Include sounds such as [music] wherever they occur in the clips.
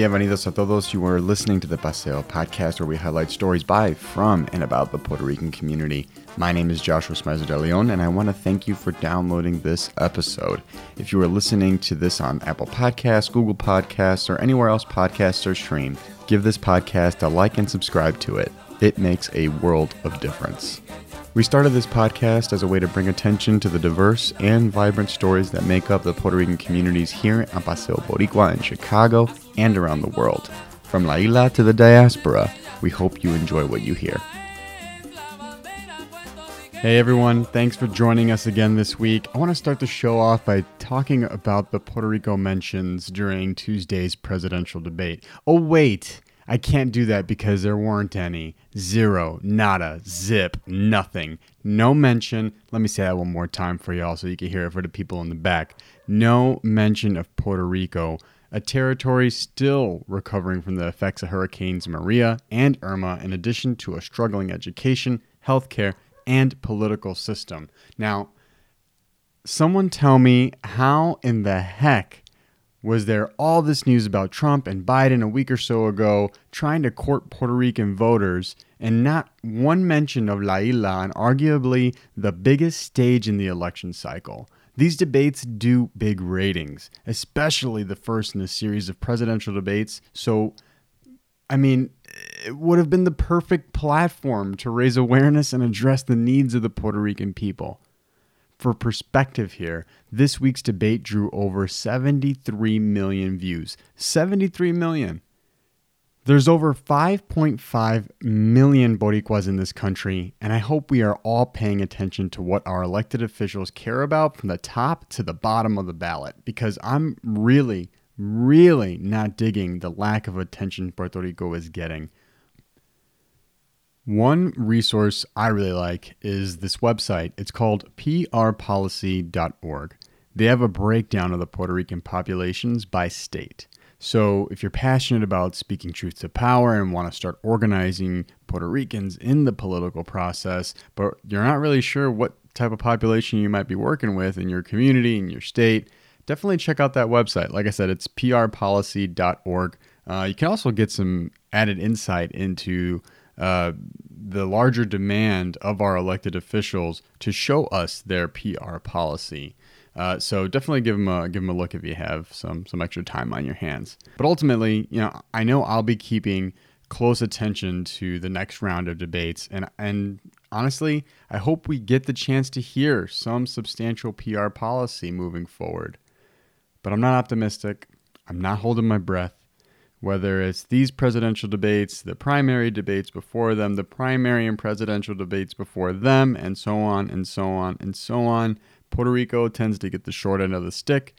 Bienvenidos a todos. You are listening to the Paseo podcast where we highlight stories by, from, and about the Puerto Rican community. My name is Joshua Smyzer de Leon, and I want to thank you for downloading this episode. If you are listening to this on Apple Podcasts, Google Podcasts, or anywhere else podcasts are streamed, give this podcast a like and subscribe to it. It makes a world of difference. We started this podcast as a way to bring attention to the diverse and vibrant stories that make up the Puerto Rican communities here at Paseo Boricua in Chicago and around the world. From La Isla to the diaspora, we hope you enjoy what you hear. Hey everyone, thanks for joining us again this week. I want to start the show off by talking about the Puerto Rico mentions during Tuesday's presidential debate. Oh, wait, I can't do that because there weren't any. Zero, nada, zip, nothing. No mention. Let me say that one more time for y'all so you can hear it for the people in the back. No mention of Puerto Rico, a territory still recovering from the effects of Hurricanes Maria and Irma, in addition to a struggling education, healthcare, and political system. Now, someone tell me how in the heck was there all this news about Trump and Biden a week or so ago trying to court Puerto Rican voters and not one mention of La Isla on arguably the biggest stage in the election cycle? These debates do big ratings, especially the first in a series of presidential debates. So, I mean, it would have been the perfect platform to raise awareness and address the needs of the Puerto Rican people. For perspective here, this week's debate drew over 73 million views. 73 million. There's over 5.5 million Boricuas in this country, and I hope we are all paying attention to what our elected officials care about from the top to the bottom of the ballot because I'm really, really not digging the lack of attention Puerto Rico is getting. One resource I really like is this website. It's called prpolicy.org. They have a breakdown of the Puerto Rican populations by state. So, if you're passionate about speaking truth to power and want to start organizing Puerto Ricans in the political process, but you're not really sure what type of population you might be working with in your community, in your state, definitely check out that website. Like I said, it's prpolicy.org. Uh, you can also get some added insight into uh, the larger demand of our elected officials to show us their PR policy. Uh, so definitely give them a give them a look if you have some some extra time on your hands. But ultimately, you know, I know I'll be keeping close attention to the next round of debates, and and honestly, I hope we get the chance to hear some substantial PR policy moving forward. But I'm not optimistic. I'm not holding my breath whether it's these presidential debates, the primary debates before them, the primary and presidential debates before them, and so on and so on and so on. Puerto Rico tends to get the short end of the stick,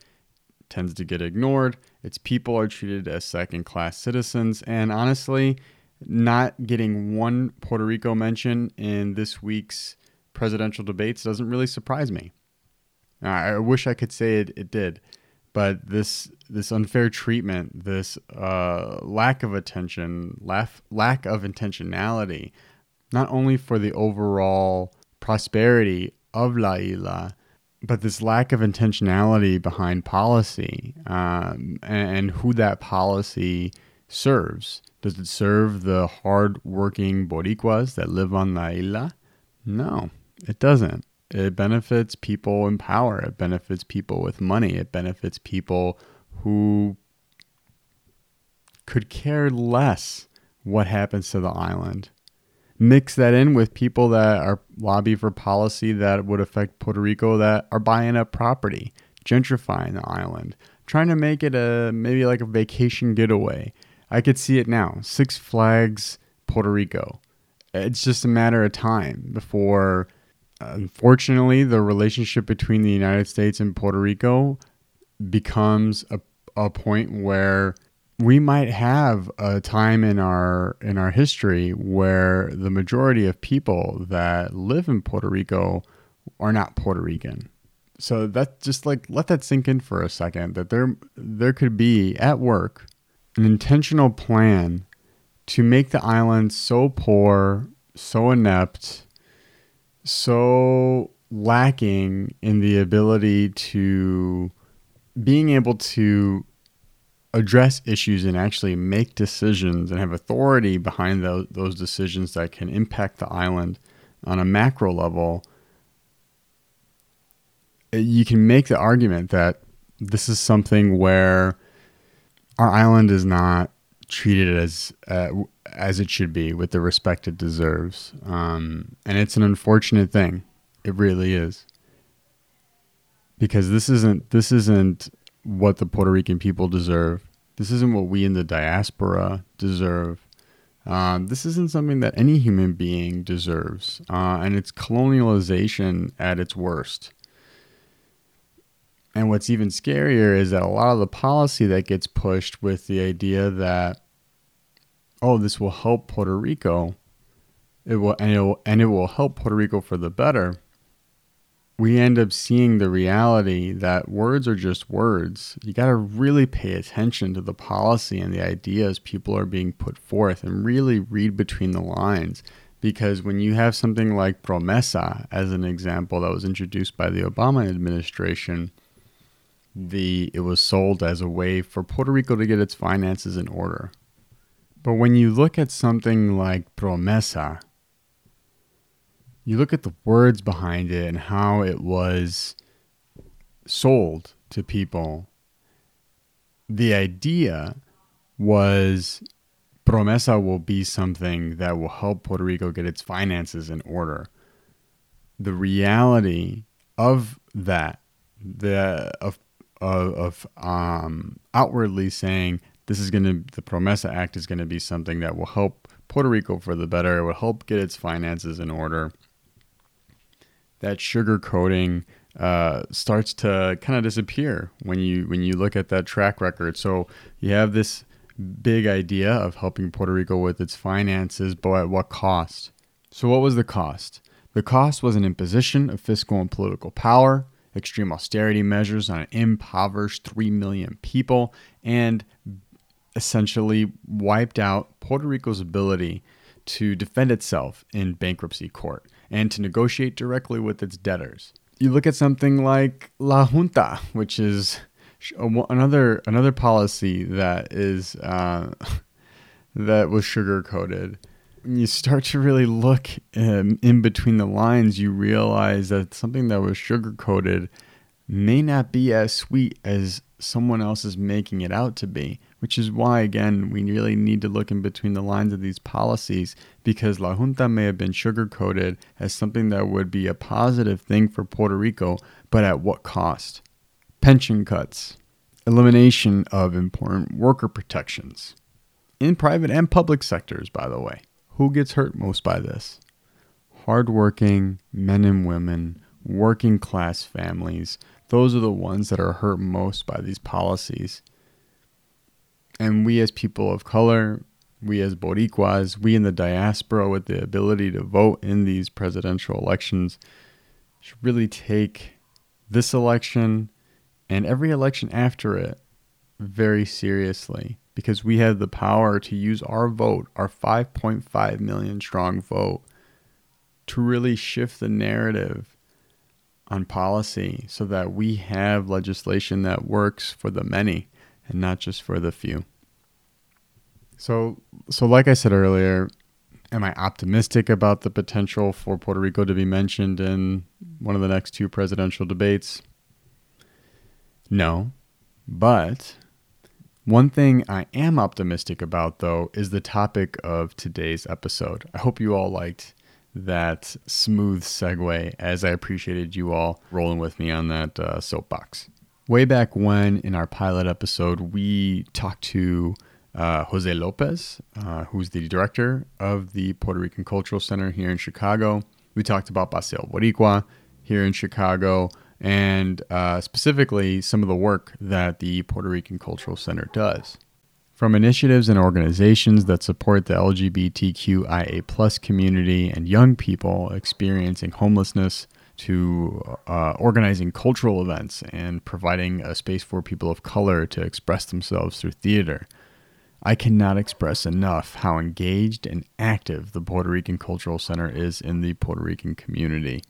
tends to get ignored. Its people are treated as second class citizens, and honestly, not getting one Puerto Rico mention in this week's presidential debates doesn't really surprise me. I wish I could say it, it did but this this unfair treatment, this uh, lack of attention, lack lack of intentionality, not only for the overall prosperity of La Isla, but this lack of intentionality behind policy um, and, and who that policy serves. Does it serve the hard-working Boricuas that live on La Isla? No, it doesn't. It benefits people in power. It benefits people with money. It benefits people who could care less what happens to the island. Mix that in with people that are lobby for policy that would affect Puerto Rico that are buying up property, gentrifying the island, trying to make it a maybe like a vacation getaway. I could see it now. Six Flags Puerto Rico. It's just a matter of time before unfortunately, the relationship between the United States and Puerto Rico becomes a, a point where we might have a time in our in our history where the majority of people that live in Puerto Rico are not Puerto Rican. So that just like let that sink in for a second that there there could be at work an intentional plan to make the island so poor, so inept, so lacking in the ability to being able to address issues and actually make decisions and have authority behind those, those decisions that can impact the island on a macro level, eh, you can make the argument that this is something where our island is not treated as uh, as it should be with the respect it deserves, um, and it's an unfortunate thing. It really is because this isn't this isn't what the Puerto Rican people deserve. This isn't what we in the diaspora deserve. Um, this isn't something that any human being deserves, uh, and it's colonialization at its worst. And what's even scarier is that a lot of the policy that gets pushed with the idea that, oh, this will help Puerto Rico, it will and it will, and it will help Puerto Rico for the better we end up seeing the reality that words are just words. You got to really pay attention to the policy and the ideas people are being put forth and really read between the lines. Because when you have something like Promesa, as an example, that was introduced by the Obama administration, the it was sold as a way for Puerto Rico to get its finances in order. But when you look at something like Promesa, you look at the words behind it and how it was sold to people, the idea was Promesa will be something that will help Puerto Rico get its finances in order. The reality of that, the of of, of um, outwardly saying this is going to the Promesa Act is going to be something that will help Puerto Rico for the better. It will help get its finances in order that sugar coating uh, starts to kind of disappear when you when you look at that track record. So you have this big idea of helping Puerto Rico with its finances, but at what cost? So what was the cost? The cost was an imposition of fiscal and political power, extreme austerity measures on an impoverished 3 million people, and essentially wiped out Puerto Rico's ability to defend itself in bankruptcy court and to negotiate directly with its debtors. You look at something like La Junta, which is another another policy that is uh, [laughs] that was sugar coated. When you start to really look um, in between the lines, you realize that something that was sugar coated may not be as sweet as someone else is making it out to be which is why, again, we really need to look in between the lines of these policies because La Junta may have been sugarcoated as something that would be a positive thing for Puerto Rico, but at what cost? Pension cuts, elimination of important worker protections in private and public sectors, by the way. Who gets hurt most by this? Hardworking men and women, working class families. Those are the ones that are hurt most by these policies. And we as people of color, we as Boricuas, we in the diaspora with the ability to vote in these presidential elections should really take this election and every election after it very seriously because we have the power to use our vote, our 5.5 million strong vote, to really shift the narrative on policy so that we have legislation that works for the many and not just for the few. So, so like I said earlier, am I optimistic about the potential for Puerto Rico to be mentioned in one of the next two presidential debates? No. But one thing I am optimistic about, though, is the topic of today's episode. I hope you all liked that smooth segue as I appreciated you all rolling with me on that uh, soapbox. Way back when, in our pilot episode, we talked to uh, Jose Lopez, uh, who's the director of the Puerto Rican Cultural Center here in Chicago. We talked about Paseo Boricua here in Chicago and uh, specifically some of the work that the Puerto Rican Cultural Center does. From initiatives and organizations that support the LGBTQIA community and young people experiencing homelessness to uh, organizing cultural events and providing a space for people of color to express themselves through theater. I cannot express enough how engaged and active the Puerto Rican Cultural Center is in the Puerto Rican community.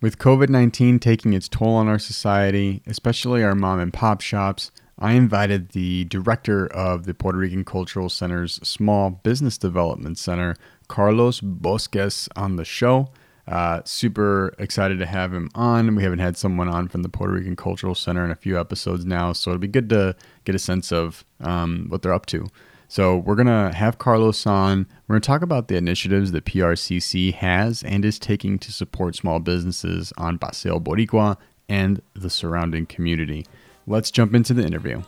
With COVID 19 taking its toll on our society, especially our mom and pop shops, I invited the director of the Puerto Rican Cultural Center's Small Business Development Center, Carlos Bosques, on the show. Uh, super excited to have him on. We haven't had someone on from the Puerto Rican Cultural Center in a few episodes now, so it'll be good to get a sense of um, what they're up to. So, we're going to have Carlos on. We're going to talk about the initiatives that PRCC has and is taking to support small businesses on Paseo Boricua and the surrounding community. Let's jump into the interview.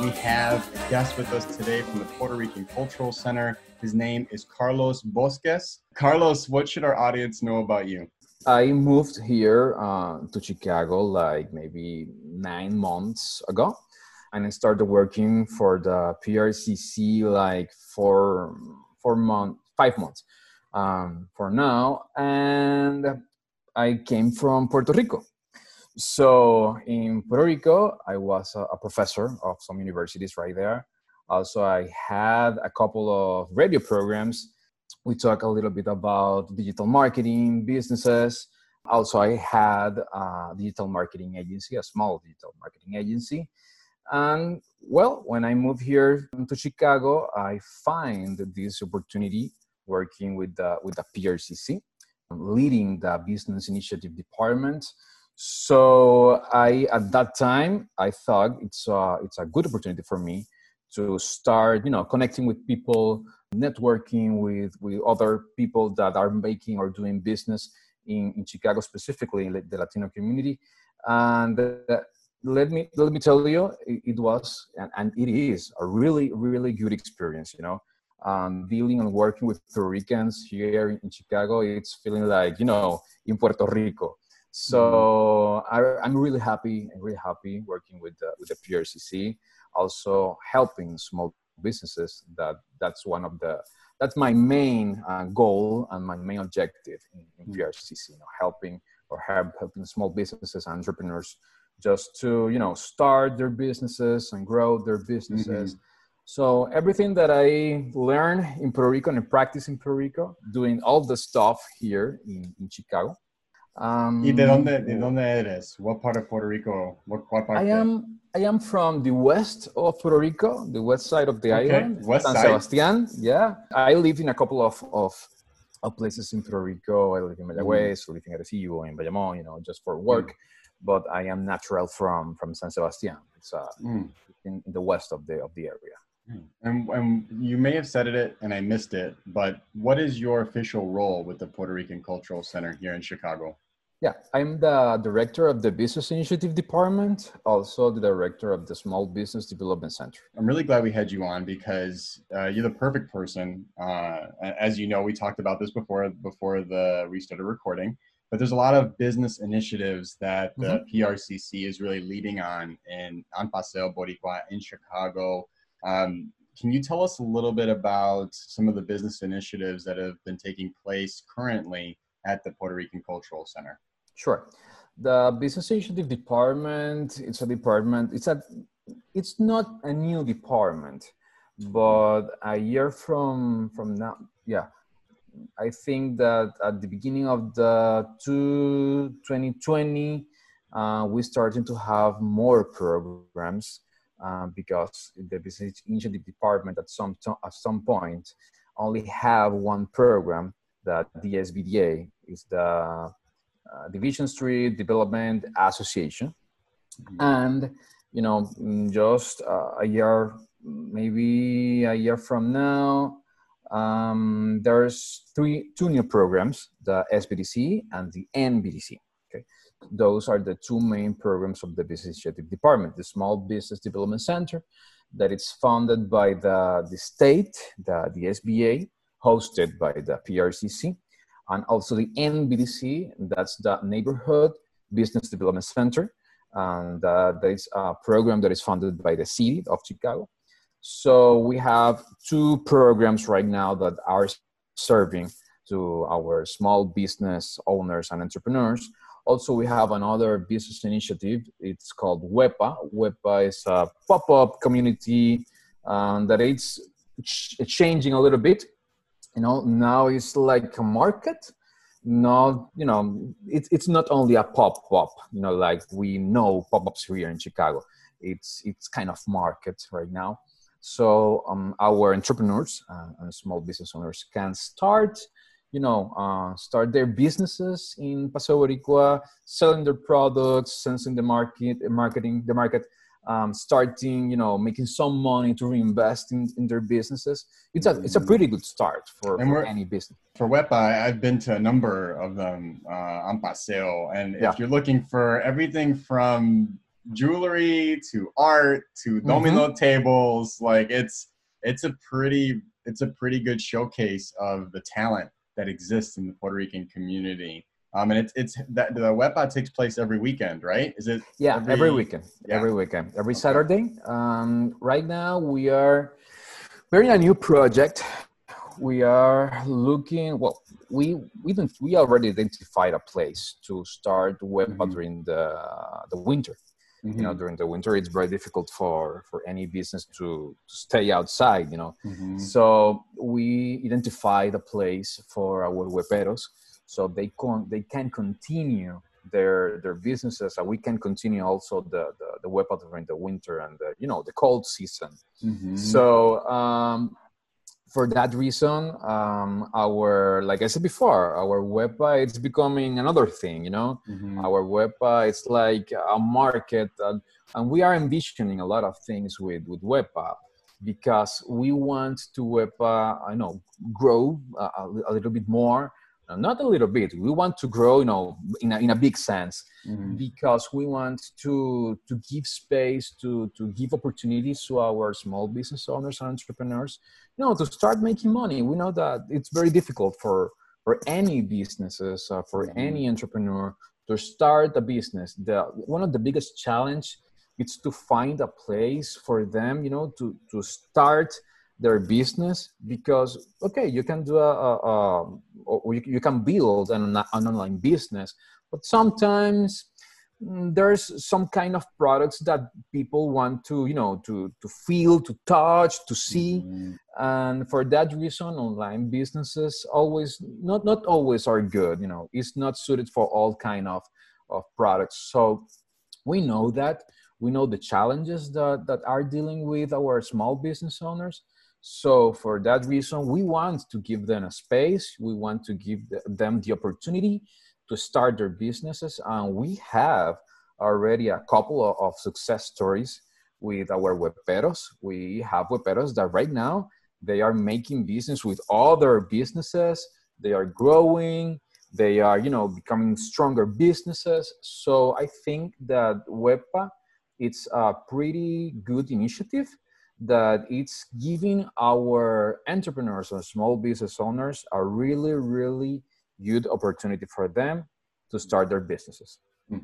We have a guest with us today from the Puerto Rican Cultural Center. His name is Carlos Bosques. Carlos, what should our audience know about you? I moved here uh, to Chicago like maybe nine months ago, and I started working for the PRCC like four four months, five months um, for now, and I came from Puerto Rico. So in Puerto Rico, I was a, a professor of some universities right there. Also, I had a couple of radio programs we talk a little bit about digital marketing businesses also i had a digital marketing agency a small digital marketing agency and well when i moved here to chicago i find this opportunity working with the with the prcc leading the business initiative department. So i at that time i thought it's a, it's a good opportunity for me to start you know connecting with people networking with with other people that are making or doing business in, in chicago specifically in the latino community. And uh, let me let me tell you it, it was and, and, it is a really really good experience you know um, dealing and working with puerto ricans here in, in chicago it's feeling like you know in puerto rico so mm-hmm. I, am really happy and really happy working with the, with the PRCC also helping small businesses that that's one of the that's my main uh, goal and my main objective in, in hmm. PRCC, you know, helping or help, helping small businesses and entrepreneurs just to you know start their businesses and grow their businesses. Mm-hmm. So everything that I learned in Puerto Rico and practice in Puerto Rico, doing all the stuff here in, in Chicago, um, ¿Y de dónde, de dónde eres? What part of Puerto Rico? What, what part I am I am from the west of Puerto Rico, the west side of the okay. island, west San side. Sebastian. Yeah, I live in a couple of, of, of places in Puerto Rico. I live in Mayagüez, mm. I live in Arecibo, in Bayamón, you know, just for work. Mm. But I am natural from from San Sebastian. It's uh, mm. in, in the west of the of the area. Mm. And, and, you may have said it and I missed it, but what is your official role with the Puerto Rican Cultural Center here in Chicago? Yeah, I'm the director of the Business Initiative Department, also the director of the Small Business Development Center. I'm really glad we had you on because uh, you're the perfect person. Uh, as you know, we talked about this before before the we started recording, but there's a lot of business initiatives that the mm-hmm. PRCC is really leading on in on Paseo Boricua in Chicago. Um, can you tell us a little bit about some of the business initiatives that have been taking place currently at the Puerto Rican Cultural Center? Sure. The business initiative department, it's a department, it's a it's not a new department, but a year from from now, yeah. I think that at the beginning of the two, 2020, uh, we started to have more programs uh, because the business initiative department at some to- at some point only have one program that the SBDA is the uh, Division Street Development Association. Mm-hmm. And, you know, just uh, a year, maybe a year from now, um, there's three, two new programs, the SBDC and the NBDC. Okay. Those are the two main programs of the Business Initiative Department, the Small Business Development Center, that is funded by the, the state, the, the SBA, hosted by the PRCC, and also the NBDC, that's the Neighborhood Business Development Center. And uh, that is a program that is funded by the city of Chicago. So we have two programs right now that are serving to our small business owners and entrepreneurs. Also, we have another business initiative. It's called WEPA. WEPA is a pop-up community um, that it's ch- changing a little bit you know now it's like a market not you know it's it's not only a pop up you know like we know pop-ups here in chicago it's it's kind of market right now so um, our entrepreneurs uh, and small business owners can start you know uh, start their businesses in paseo boricua selling their products sensing the market marketing the market um, starting, you know, making some money to reinvest in, in their businesses. It's a it's a pretty good start for, for any business. For WEPA, I've been to a number of them uh, on Paseo, and yeah. if you're looking for everything from jewelry to art to domino mm-hmm. tables, like it's it's a pretty it's a pretty good showcase of the talent that exists in the Puerto Rican community. Um, and it's it's that the WEPA takes place every weekend, right? Is it? Yeah, every, every weekend. Yeah. Every weekend. Every okay. Saturday. Um, right now we are we're in a new project. We are looking. Well, we we we already identified a place to start WEPA mm-hmm. during the the winter. Mm-hmm. You know, mm-hmm. during the winter, it's very difficult for for any business to, to stay outside. You know, mm-hmm. so we identified a place for our weperos so they can they can continue their their businesses and we can continue also the the, the WEPA during the winter and the, you know the cold season mm-hmm. so um, for that reason um, our like i said before our WEPA it's becoming another thing you know mm-hmm. our WEPA it's like a market and, and we are envisioning a lot of things with with WEPA because we want to WEPA i know grow a, a little bit more not a little bit we want to grow you know in a, in a big sense mm-hmm. because we want to to give space to to give opportunities to our small business owners and entrepreneurs know to start making money we know that it's very difficult for for any businesses uh, for mm-hmm. any entrepreneur to start a business the one of the biggest challenge is to find a place for them you know to to start their business because okay you can do a, a, a or you, you, can build an, an, online business but sometimes there's some kind of products that people want to you know to to feel to touch to see. Mm-hmm. and for that reason online businesses always not not always are good you know. It's not suited for all kind of of products. So we know that. We know the challenges that that are dealing with our small business owners. So for that reason, we want to give them a space. We want to give them the opportunity to start their businesses. And we have already a couple of, success stories with our weperos. We have weperos that right now they are making business with other businesses. They are growing. They are, you know, becoming stronger businesses. So I think that WEPA it's a pretty good initiative that it's giving our entrepreneurs and small business owners a really, really good opportunity for them to start their businesses. Hmm.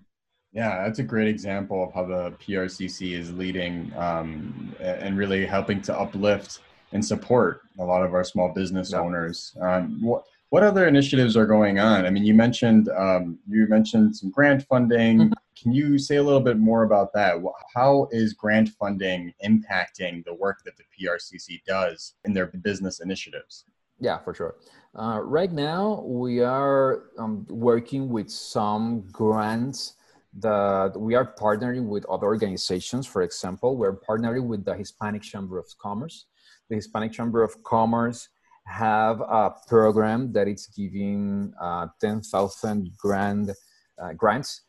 Yeah, that's a great example of how the PRCC is leading um, and really helping to uplift and support a lot of our small business yeah. owners. Um, what what other initiatives are going on? I mean, you mentioned um, you mentioned some grant funding. Mm-hmm. Can you say a little bit more about that? How is grant funding impacting the work that the PRCC does in their business initiatives? Yeah, for sure. Uh, right now, we are um, working with some grants that we are partnering with other organizations. For example, we're partnering with the Hispanic Chamber of Commerce. The Hispanic Chamber of Commerce have a program that it's giving uh, 10,000 grand uh, grants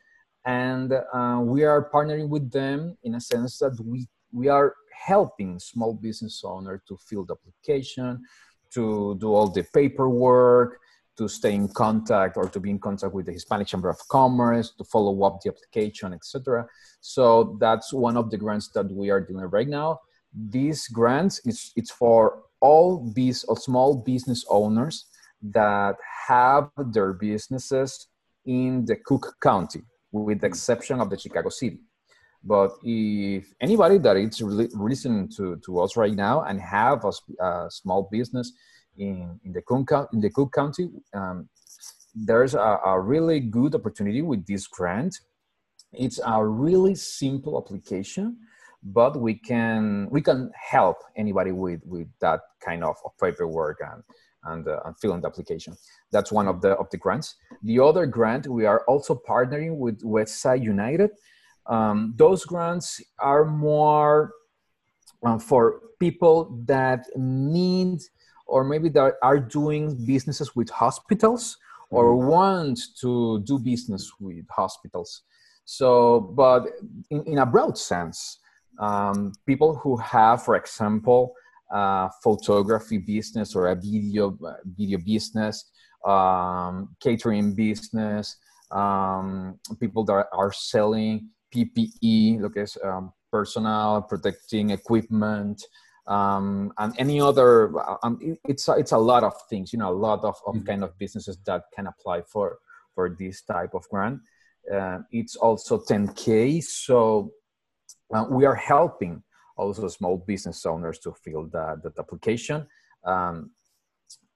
and uh, we are partnering with them in a sense that we we are helping small business owner to fill the application to do all the paperwork to stay in contact or to be in contact with the hispanic chamber of commerce to follow up the application etc so that's one of the grants that we are doing right now. These grants is it's for all these small business owners that have their businesses in the cook county with the mm. exception of the Chicago City. But if anybody that is listening to, to us right now and have a, a small business in, in, the, Cook, in the Cook County, um, there's a, a, really good opportunity with this grant. It's a really simple application, but we can we can help anybody with with that kind of, of paperwork and and, uh, and fill in the application. That's one of the of the grants. The other grant we are also partnering with Westside United. Um, those grants are more um, for people that need or maybe that are doing businesses with hospitals or mm-hmm. want to do business with hospitals. So, but in, in a broad sense, um, people who have, for example, a photography business or a video video business, um, catering business, um, people that are selling PPE, look as um, personal protecting equipment, um, and any other. Um, it's it's a lot of things, you know, a lot of, of mm-hmm. kind of businesses that can apply for for this type of grant. Uh, it's also 10k, so uh, we are helping also small business owners to fill that, that application. Um,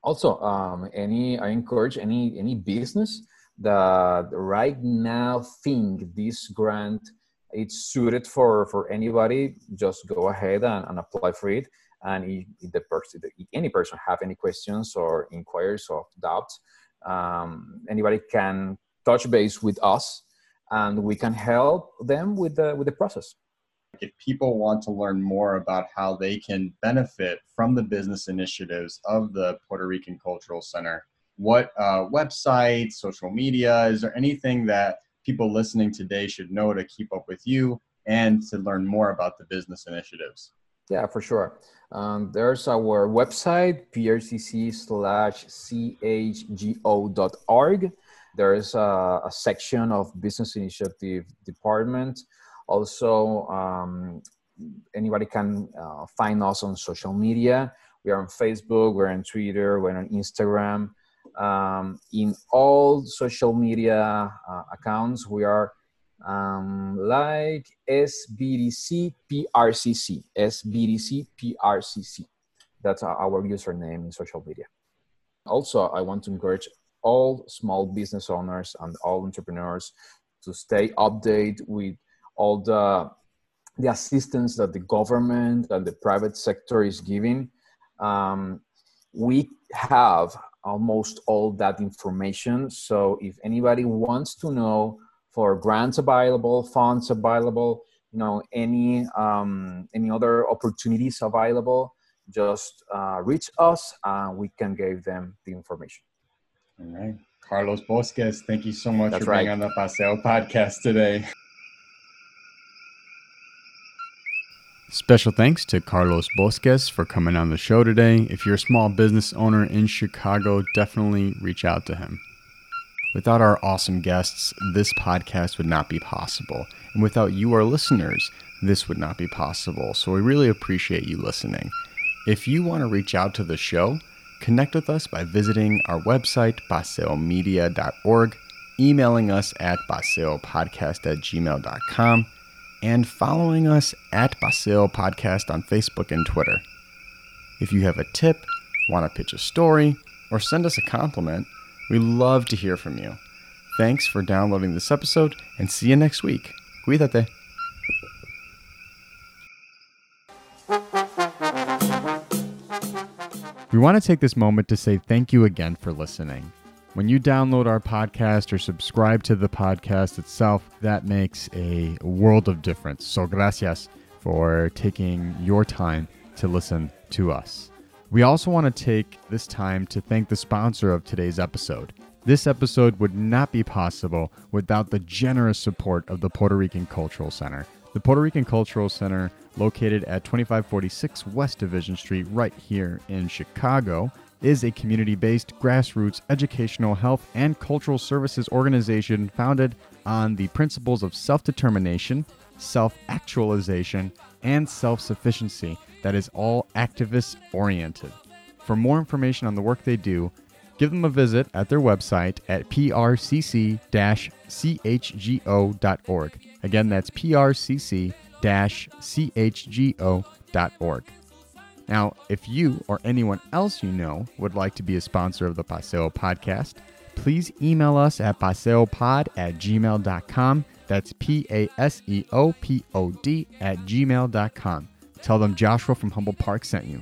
also, um, any I encourage any any business that right now think this grant it's suited for for anybody. Just go ahead and, and apply for it. And if, if the person, if any person have any questions or inquiries or doubts, um, anybody can touch base with us, and we can help them with the with the process if people want to learn more about how they can benefit from the business initiatives of the Puerto Rican Cultural Center, what uh, website, social media, is there anything that people listening today should know to keep up with you and to learn more about the business initiatives? Yeah, for sure. Um, there's our website, prcc slash chgo.org. There's a, a section of business initiative department also, um, anybody can uh, find us on social media. We are on Facebook, we're on Twitter, we're on Instagram. Um, in all social media uh, accounts, we are um, like SBDC PRCC. SBDC PRCC. That's our username in social media. Also, I want to encourage all small business owners and all entrepreneurs to stay updated with all the the assistance that the government and the private sector is giving. Um, we have almost all that information. So if anybody wants to know for grants available, funds available, you know, any um, any other opportunities available, just uh, reach us and we can give them the information. All right. Carlos Bosques, thank you so much That's for being on the Paseo podcast today. [laughs] Special thanks to Carlos Bosques for coming on the show today. If you're a small business owner in Chicago, definitely reach out to him. Without our awesome guests, this podcast would not be possible. And without you, our listeners, this would not be possible. So we really appreciate you listening. If you want to reach out to the show, connect with us by visiting our website, paseomedia.org, emailing us at paseopodcast at gmail.com, and following us at Paseo Podcast on Facebook and Twitter. If you have a tip, want to pitch a story, or send us a compliment, we love to hear from you. Thanks for downloading this episode and see you next week. Cuídate. We want to take this moment to say thank you again for listening. When you download our podcast or subscribe to the podcast itself, that makes a world of difference. So, gracias for taking your time to listen to us. We also want to take this time to thank the sponsor of today's episode. This episode would not be possible without the generous support of the Puerto Rican Cultural Center. The Puerto Rican Cultural Center, located at 2546 West Division Street, right here in Chicago, is a community based grassroots educational, health, and cultural services organization founded on the principles of self determination, self actualization, and self sufficiency that is all activist oriented. For more information on the work they do, give them a visit at their website at prcc chgo.org. Again, that's prcc chgo.org. Now, if you or anyone else you know would like to be a sponsor of the Paseo podcast, please email us at paseopod at gmail.com. That's P A S E O P O D at gmail.com. Tell them Joshua from Humboldt Park sent you.